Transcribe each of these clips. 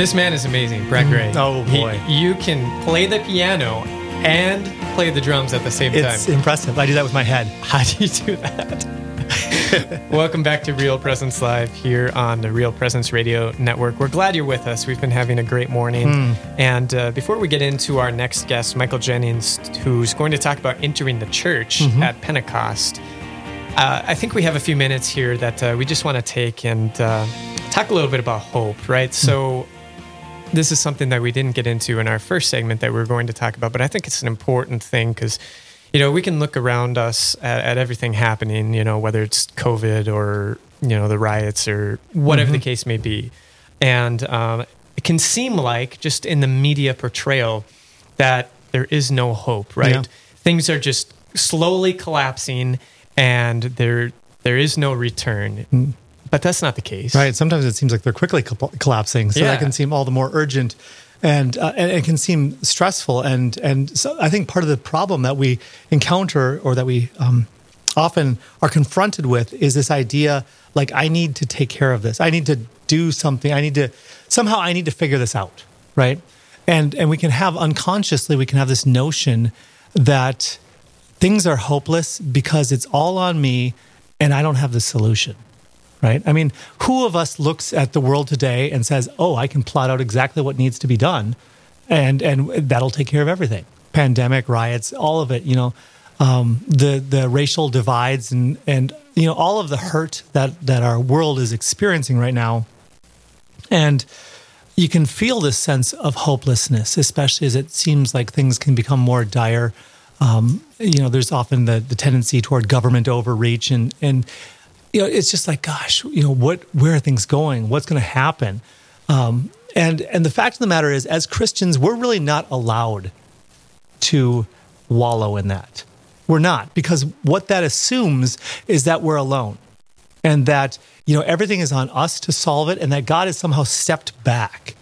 This man is amazing, Brett Gray. Oh, He- boy. you can play the piano and play the drums at the same It's time. impressive. I do that with my head. How do you do that? Welcome back to Real Presence Live here on the Real Presence Radio Network. We're glad you're with us. We've been having a great morning. And uh, before we get into our next guest, Michael Jennings, who's going to talk about entering the church at Pentecost, uh, I think we have a few minutes here that uh, we just want to take and uh, talk a little bit about hope, right? So, this is something that we didn't get into in our first segment that we are going to talk about, but I think it's an important thing because, you know, we can look around us at, at everything happening, you know, whether it's COVID or, you know, the riots or whatever the case may be. And um, it can seem like, just in the media portrayal, that there is no hope, right? Yeah. Things are just slowly collapsing and there there is no return. But that's not the case. Right. Sometimes it seems like they're quickly col- collapsing, so Yeah. that can seem all the more urgent, and uh, and it can seem stressful. And and so I think part of the problem that we encounter or that we um, often are confronted with is this idea like I need to take care of this. I need to do something. I need to somehow I need to figure this out. Right. And and we can have unconsciously we can have this notion that things are hopeless because it's all on me and I don't have the solution right? I mean, who of us looks at the world today and says, "Oh, I can plot out exactly what needs to be done, and and that'll take care of everything." Pandemic, riots, all of it. You know, um, the the racial divides and and you know all of the hurt that that our world is experiencing right now, and you can feel this sense of hopelessness, especially as it seems like things can become more dire. Um, you know, there's often the, the tendency toward government overreach, and and you know, it's just like, gosh, you know, what, where are things going? What's going to happen? Um, and and the fact of the matter is, as Christians, we're really not allowed to wallow in that. We're not because what that assumes is that we're alone, and that you know everything is on us to solve it, and that God has somehow stepped back.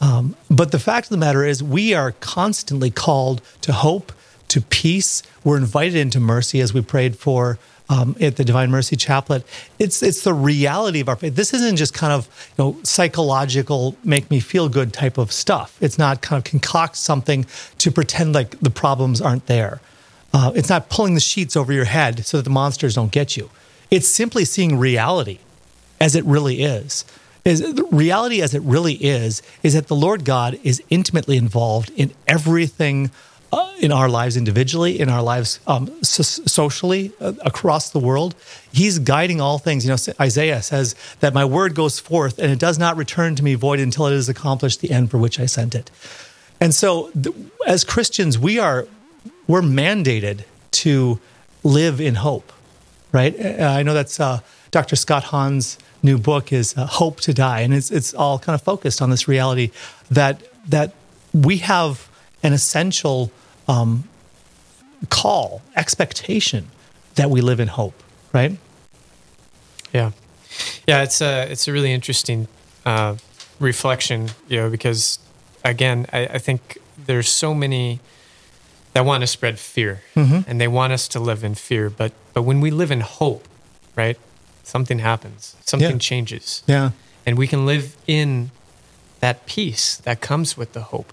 Um, but the fact of the matter is, we are constantly called to hope, to peace. We're invited into mercy, as we prayed for um, at the Divine Mercy Chaplet. It's it's the reality of our faith. This isn't just kind of you know psychological, make me feel good type of stuff. It's not kind of concoct something to pretend like the problems aren't there. Uh, it's not pulling the sheets over your head so that the monsters don't get you. It's simply seeing reality as it really is. Is reality as it really is is that the Lord God is intimately involved in everything uh, in our lives individually, in our lives um, so- socially uh, across the world. He's guiding all things. You know, Isaiah says that my word goes forth and it does not return to me void until it has accomplished the end for which I sent it. And so, th- as Christians, we are we're mandated to live in hope, right? Uh, I know that's uh, Dr. Scott Hahn's new book is uh, "Hope to Die," and it's it's all kind of focused on this reality that that we have an essential um, call, expectation that we live in hope, right? Yeah, yeah. It's a it's a really interesting uh, reflection, you know, because again, I, I think there's so many that want to spread fear, and they want us to live in fear. But but when we live in hope, right, something happens, something Yeah. changes, Yeah. and we can live in that peace that comes with the hope.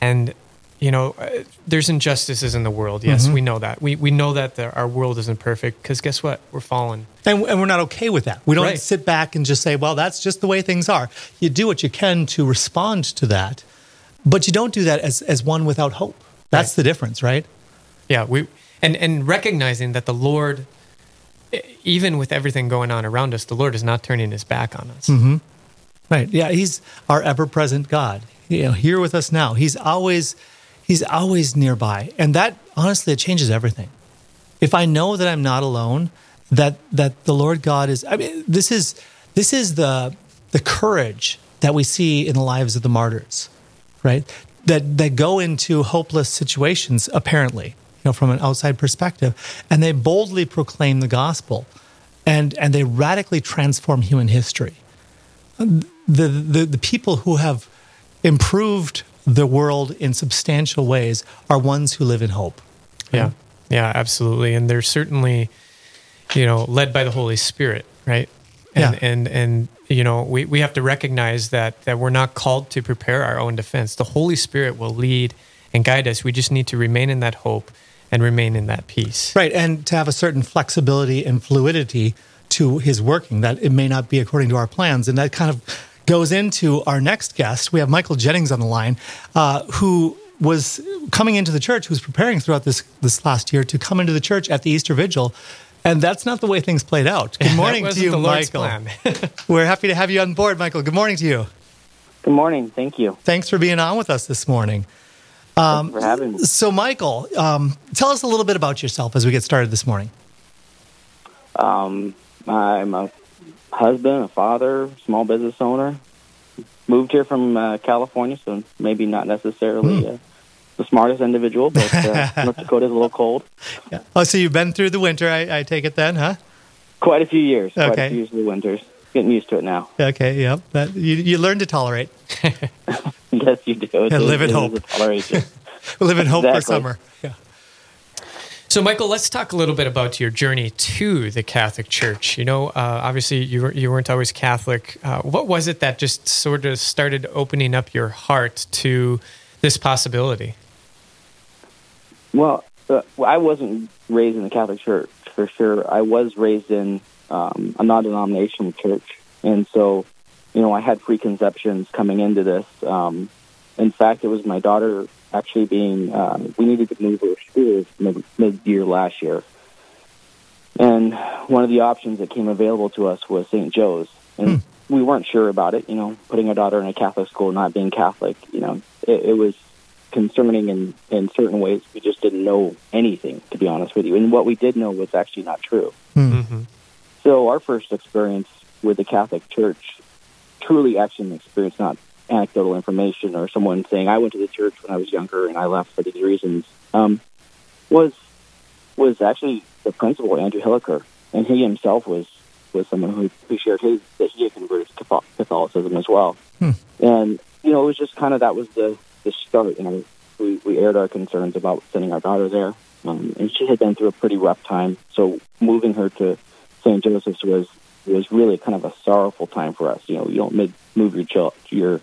And you know, uh, there's injustices in the world. Yes, we know that. We we know that the, our world isn't perfect because guess what? We're fallen. And, and we're not okay with that. We don't Right. sit back and just say, well, that's just the way things are. You do what you can to respond to that, but you don't do that as, as one without hope. That's Right. the difference, right? Yeah, we and and recognizing that the Lord, even with everything going on around us, the Lord is not turning His back on us. Right. Yeah. He's our ever present God, you know, here with us now. He's always, he's always nearby. And that honestly, it changes everything. If I know that I'm not alone, that, that the Lord God is, I mean, this is, this is the, the courage that we see in the lives of the martyrs, right? That, that go into hopeless situations, apparently, you know, from an outside perspective, and they boldly proclaim the gospel and, and they radically transform human history the, the, the people who have improved the world in substantial ways are ones who live in hope. Yeah, yeah, absolutely. And they're certainly, you know, led by the Holy Spirit, right? And Yeah. and and you know, we, we have to recognize that that we're not called to prepare our own defense. The Holy Spirit will lead and guide us. We just need to remain in that hope and remain in that peace. Right, and to have a certain flexibility and fluidity to his working that it may not be according to our plans, and that kind of goes into our next guest. We have Michael Jennings on the line, uh, who was coming into the church, who was preparing throughout this this last year to come into the church at the Easter Vigil. And that's not the way things played out. Good morning to you, Michael. We're happy to have you on board, Michael. Good morning to you. Good morning. Thank you. Thanks for being on with us this morning. Um, for having me. So, Michael, um, tell us a little bit about yourself as we get started this morning. Um, I'm a husband, a father, small business owner. Moved here from uh, California, so maybe not necessarily mm. uh, the smartest individual, but uh, North Dakota is a little cold. Yeah. Oh, so you've been through the winter, I, I, take it then, huh? Quite a few years. Quite okay. a few years of the winters. Getting used to it now. Okay, yep. That, you, you learn to tolerate. yes, you do. It's and live in hope. live in hope exactly. for summer. Yeah. So, Michael, let's talk a little bit about your journey to the Catholic Church. You know, uh, obviously, you, were, you weren't always Catholic. Uh, what was it that just sort of started opening up your heart to this possibility? Well, uh, I wasn't raised in the Catholic Church for sure. I was raised in um, a non-denominational church, and so you know I had preconceptions coming into this. Um, in fact, it was my daughter actually being uh, we needed to move her schools mid, mid-year last year, and one of the options that came available to us was St. Joe's, and hmm. we weren't sure about it. You know, putting our daughter in a Catholic school, not being Catholic, you know, it, it was concerning in, in certain ways. We just didn't know anything, to be honest with you. And what we did know was actually not true. Hmm. Mm-hmm. So our first experience with the Catholic Church, truly actually an experience, not anecdotal information or someone saying I went to the church when I was younger and I left for these reasons, um, was was actually the principal Andrew Hilliker, and he himself was was someone who, who shared his that he had converted to Catholicism as well. Hmm. And you know, it was just kind of that was the the start. You know, we we aired our concerns about sending our daughter there, um, and she had been through a pretty rough time. So moving her to St. Joseph's was was really kind of a sorrowful time for us. You know, you don't mid, move your child, your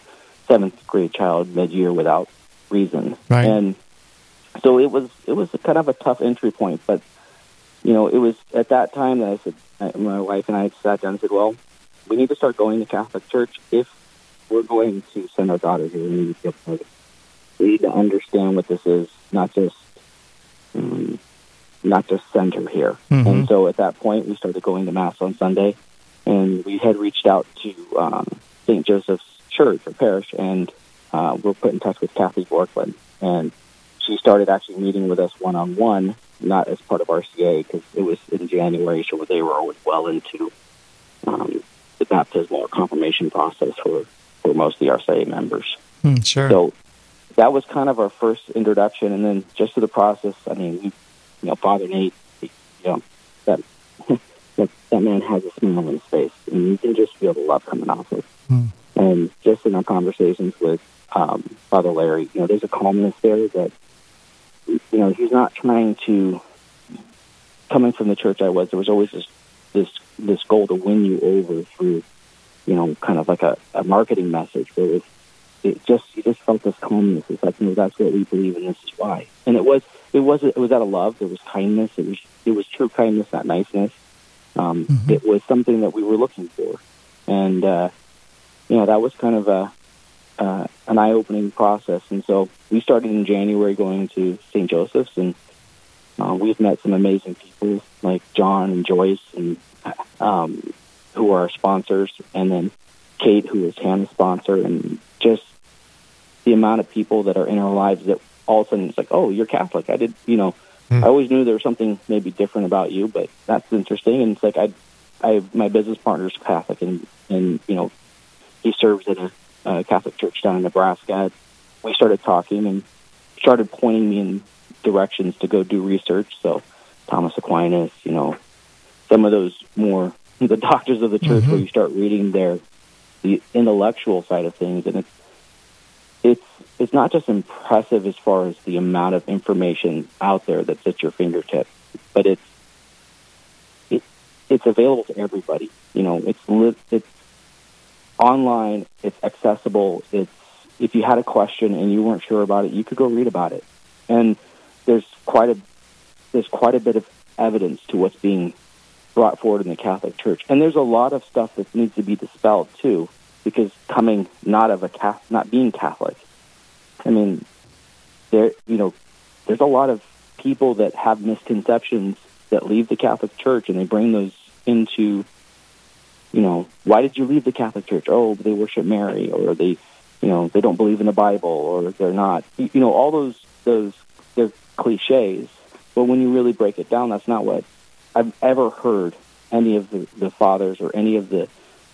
seventh grade child mid year without reason, right. and so it was it was kind of a tough entry point. But you know, it was at that time that I said, my wife and I sat down and said, well, we need to start going to Catholic Church if we're going to send our daughter here. We need to part we need to understand what this is, not just um, not just send her here. Mm-hmm. And so at that point, we started going to mass on Sunday, and we had reached out to um, St. Joseph's Church or parish, and uh, we're put in touch with Kathy Borkland, and she started actually meeting with us one on one, not as part of RCIA because it was in January, so they were always well into um, the baptismal or confirmation process for for most of the RCIA members. Mm, sure. So that was kind of our first introduction, and then just to the process. I mean, you know, Father Nate, you know, that that, that man has a smile on his face, and you can just feel the love coming off it. Mm. And just in our conversations with um, Father Larry, you know, there's a calmness there that, you know, he's not trying to. Coming from the church I was, there was always this this this goal to win you over through, you know, kind of like a, a marketing message. Where it was it just you just felt this calmness. It's like, no, that's what we believe, and this is why. And it was it was it was out of love. There was kindness. It was it was true kindness, not niceness. Um, mm-hmm. It was something that we were looking for, and uh, you know that was kind of a uh, an eye opening process. And so we started in January going to St. Joseph's, and uh, we've met some amazing people like John and Joyce, and um, who are our sponsors, and then Kate, who is Hannah's sponsor, and just the amount of people that are in our lives that all of a sudden it's like, oh, you're Catholic. I did, you know, mm. I always knew there was something maybe different about you, but that's interesting. And it's like I, I, my business partner's Catholic, and and you know, he serves at a, a Catholic church down in Nebraska. We started talking and started pointing me in directions to go do research. So Thomas Aquinas, you know, some of those more the doctors of the church mm-hmm. where you start reading their the intellectual side of things, and it's it's it's not just impressive as far as the amount of information out there that's at your fingertips, but it's it, it's available to everybody. You know, it's it's online. It's accessible. It's if you had a question and you weren't sure about it, you could go read about it. And there's quite a there's quite a bit of evidence to what's being brought forward in the Catholic Church. And there's a lot of stuff that needs to be dispelled too, because coming not of a Catholic, not being Catholic. I mean, there you know, there's a lot of people that have misconceptions that leave the Catholic Church and they bring those into you know, why did you leave the Catholic Church? Oh, they worship Mary, or they, you know, they don't believe in the Bible, or they're not. You know, all those those they're cliches. But when you really break it down, that's not what I've ever heard any of the, the fathers or any of the,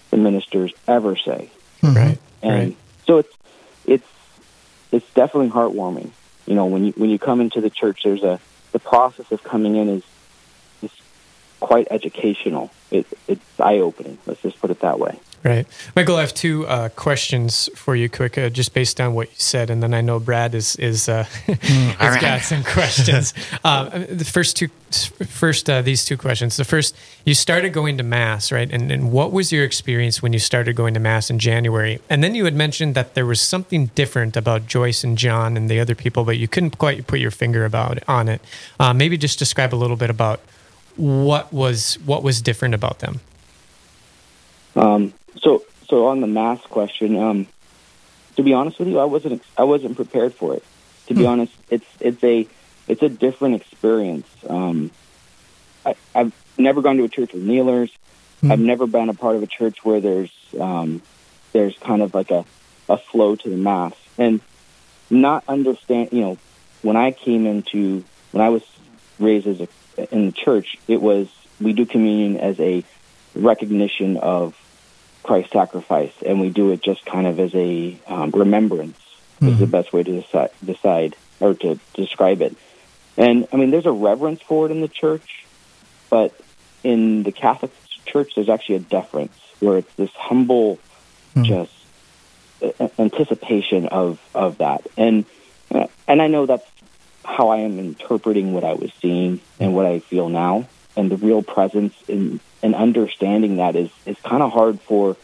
the ministers ever say. Mm-hmm. Right. And right. so it's it's it's definitely heartwarming. You know, when you when you come into the church, there's a the process of coming in is is quite educational. It, it's eye opening. Let's just put it that way. Right. Michael, I have two uh, questions for you, quick, uh, just based on what you said, and then I know Brad is is uh, has right. got some questions. Uh, the first two, first uh, these two questions. The first, you started going to mass, right? And, and what was your experience when you started going to mass in January? And then you had mentioned that there was something different about Joyce and John and the other people, but you couldn't quite put your finger about on it. Uh, maybe just describe a little bit about what was what was different about them. Um, so, so on the mass question, um, to be honest with you, I wasn't I wasn't prepared for it. To be hmm. honest, it's it's a it's a different experience. Um, I, I've never gone to a church with kneelers. Hmm. I've never been a part of a church where there's um, there's kind of like a, a flow to the mass and not understand. You know, when I came into when I was raised as a in the church, it was we do communion as a recognition of Christ's sacrifice, and we do it just kind of as a um, remembrance. Mm-hmm. Is the mm-hmm. best way to decide, decide or to describe it. And I mean, there's a reverence for it in the church, but in the Catholic Church, there's actually a deference where it's this humble, mm-hmm. just uh, anticipation of of that. And uh, and I know that's how I am interpreting what I was seeing and what I feel now, and the real presence in and understanding that is is kind of hard for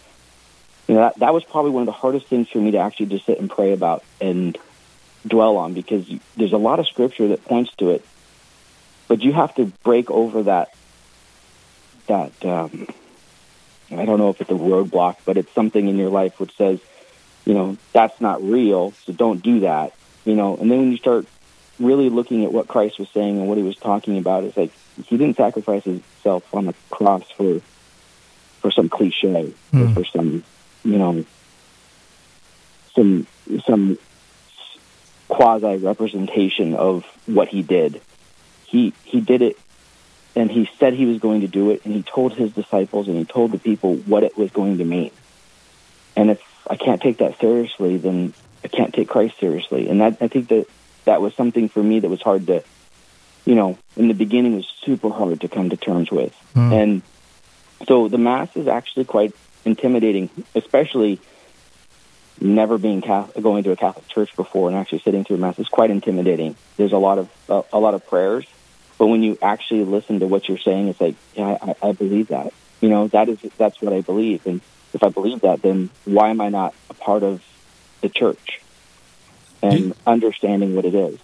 you know that that was probably one of the hardest things for me to actually just sit and pray about and dwell on because there's a lot of scripture that points to it, but you have to break over that that um, I don't know if it's a roadblock, but it's something in your life which says, you know, that's not real, so don't do that. You know, and then when you start really looking at what Christ was saying and what he was talking about is like he didn't sacrifice himself on the cross for for some cliche mm. or hmm. for some you know some some quasi representation of what he did. He he did it and he said he was going to do it and he told his disciples and he told the people what it was going to mean. And if I can't take that seriously, then I can't take Christ seriously. And that I think that that was something for me that was hard to, you know, in the beginning was super hard to come to terms with. Mm. And so the mass is actually quite intimidating, especially never being Catholic, going to a Catholic church before and actually sitting through a mass is quite intimidating. There's a lot of uh, a lot of prayers, but when you actually listen to what you're saying, it's like, yeah, I, I believe that. You know, that is that's what I believe, and if I believe that, then why am I not a part of the church? And understanding what it is.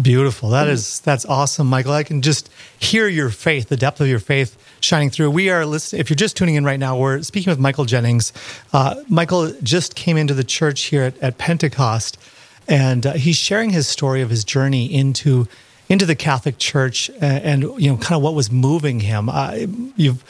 Beautiful. That is that's awesome, Michael. I can just hear your faith, the depth of your faith shining through. We are listening. If you're just tuning in right now, we're speaking with Michael Jennings. Uh, Michael just came into the church here at, at Pentecost, and uh, he's sharing his story of his journey into into the Catholic Church and, and you know kind of what was moving him. Uh, you've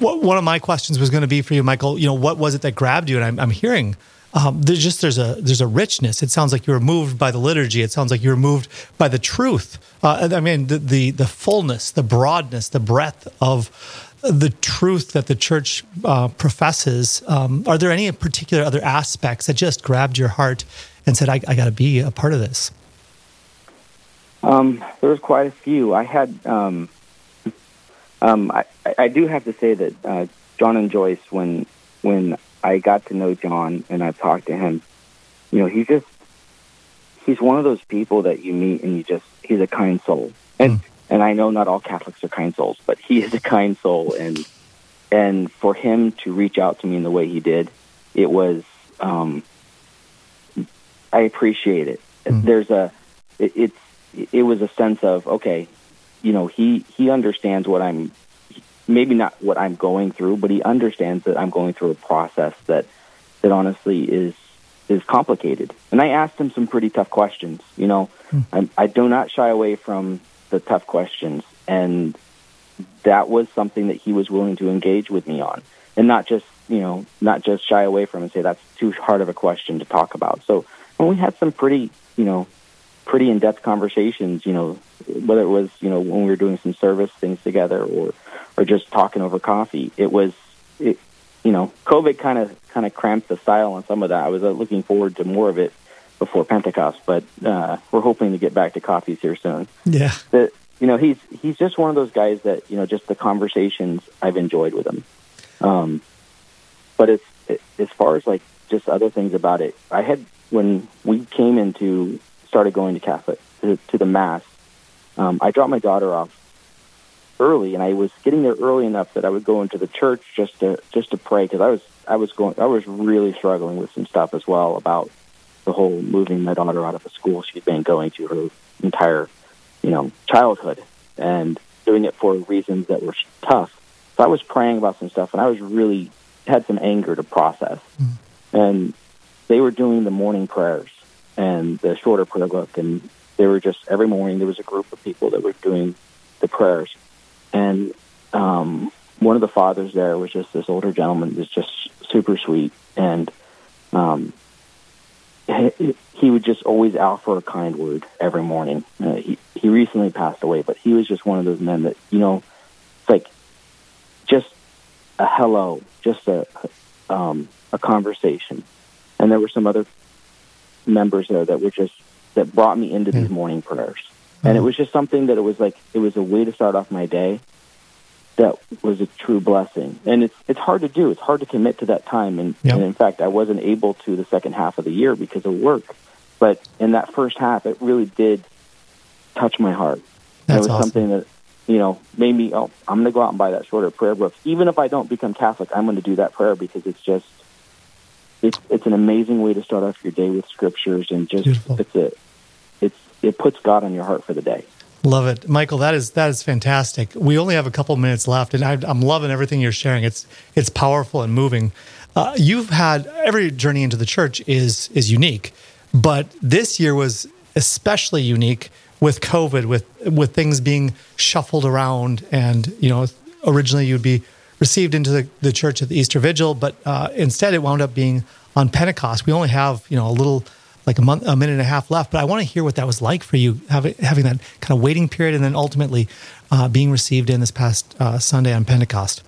one of my questions was going to be for you, Michael. You know, what was it that grabbed you? And I'm, I'm hearing um, there's just there's a there's a richness. It sounds like you were moved by the liturgy. It sounds like you were moved by the truth. Uh, I mean, the, the, the fullness, the broadness, the breadth of the truth that the church uh, professes. Um, are there any particular other aspects that just grabbed your heart and said, "I, I got to be a part of this"? Um, there was quite a few. I had. Um, um I, I do have to say that uh, John and Joyce, when when I got to know John and I talked to him, you know, he just he's one of those people that you meet and you just he's a kind soul. And mm. and I know not all Catholics are kind souls, but he is a kind soul and and for him to reach out to me in the way he did, it was um, I appreciate it. Mm. There's a it, it's it was a sense of okay, you know he he understands what I'm maybe not what I'm going through, but he understands that I'm going through a process that that honestly is is complicated. And I asked him some pretty tough questions. You know, hmm. I, I do not shy away from the tough questions, and that was something that he was willing to engage with me on, and not just you know not just shy away from and say that's too hard of a question to talk about. So when we had some pretty you know pretty in depth conversations, you know whether it was you know when we were doing some service things together or or just talking over coffee, it was it, you know COVID kind of kind of cramped the style on some of that. I was uh, looking forward to more of it before Pentecost, but uh, we're hoping to get back to coffees here soon. Yeah. That you know he's he's just one of those guys that you know just the conversations I've enjoyed with him. Um, but it's it, as far as like just other things about it, I had when we came into started going to Catholic to, to the mass. Um, I dropped my daughter off early, and I was getting there early enough that I would go into the church just to just to pray because I was I was going I was really struggling with some stuff as well about the whole moving my daughter out of the school she'd been going to her entire you know childhood and doing it for reasons that were tough. So I was praying about some stuff, and I was really had some anger to process. Mm-hmm. And they were doing the morning prayers and the shorter prayer book, and they were just every morning there was a group of people that were doing the prayers, and um, one of the fathers there was just this older gentleman, was just super sweet, and um, he, he would just always offer a kind word every morning. Uh, he he recently passed away, but he was just one of those men that you know, it's like just a hello, just a um, a conversation, and there were some other members there that were just that brought me into these morning prayers, and it was just something that it was like it was a way to start off my day. That was a true blessing, and it's it's hard to do. It's hard to commit to that time, and, Yep. and in fact, I wasn't able to the second half of the year because of work. But in that first half, it really did touch my heart. That's it was awesome. something that you know made me. Oh, I'm going to go out and buy that shorter prayer book. Even if I don't become Catholic, I'm going to do that prayer because it's just it's it's an amazing way to start off your day with scriptures and just Beautiful. it's a it's it puts God on your heart for the day. Love it, Michael. That is that is fantastic. We only have a couple minutes left, and I, I'm loving everything you're sharing. It's it's powerful and moving. Uh, you've had every journey into the church is is unique, but this year was especially unique with COVID, with with things being shuffled around, and you know, originally you'd be received into the, the church at the Easter Vigil, but uh, instead it wound up being on Pentecost. We only have you know a little like a month, a minute and a half left. But I want to hear what that was like for you, having having that kind of waiting period, and then ultimately uh, being received in this past uh, Sunday on Pentecost.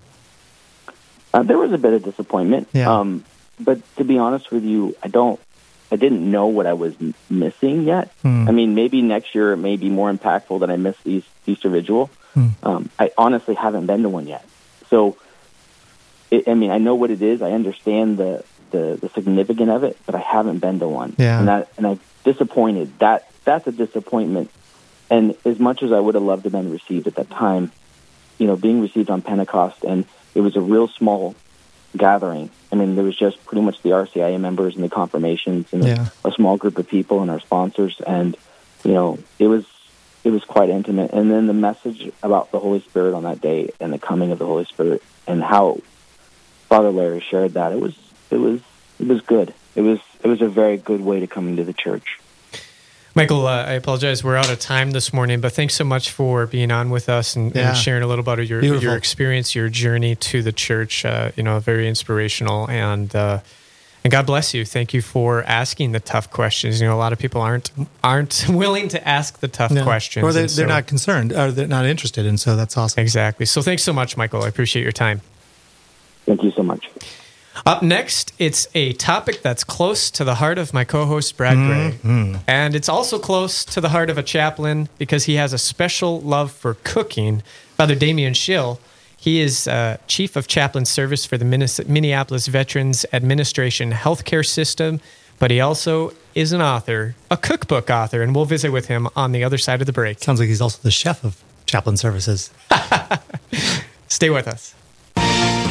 Uh, there was a bit of disappointment. Yeah. Um, but to be honest with you, I don't, I didn't know what I was m- missing yet. Hmm. I mean, maybe next year it may be more impactful that I miss the Eas- Easter Vigil. Hmm. Um, I honestly haven't been to one yet. So, it, I mean, I know what it is. I understand the, the, the significance of it, but I haven't been to one. Yeah. And that, and I'm disappointed. That, that's a disappointment. And as much as I would have loved to have been received at that time, you know, being received on Pentecost, and it was a real small gathering. I mean, there was just pretty much the RCIA members and the confirmations and Yeah. a, a small group of people and our sponsors, and you know, it was it was quite intimate. And then the message about the Holy Spirit on that day and the coming of the Holy Spirit and how Father Larry shared that it was it was it was good. It was it was a very good way to come into the church. Michael, uh, I apologize. We're out of time this morning, but thanks so much for being on with us and, Yeah. and sharing a little about your Beautiful. your experience, your journey to the church. Uh, you know, very inspirational, and uh, and God bless you. Thank you for asking the tough questions. You know, a lot of people aren't aren't willing to ask the tough No. questions, or they, and they're so- not concerned, or they're not interested, and so that's awesome. exactly. So thanks so much, Michael. I appreciate your time. Thank you so much. Up next, it's a topic that's close to the heart of my co host, Brad Gray. And it's also close to the heart of a chaplain because he has a special love for cooking. Father Damien Schill, he is uh, Chief of Chaplain Service for the Minneapolis Veterans Administration Healthcare System, but he also is an author, a cookbook author, and we'll visit with him on the other side of the break. Sounds like he's also the chef of chaplain services. Stay with us.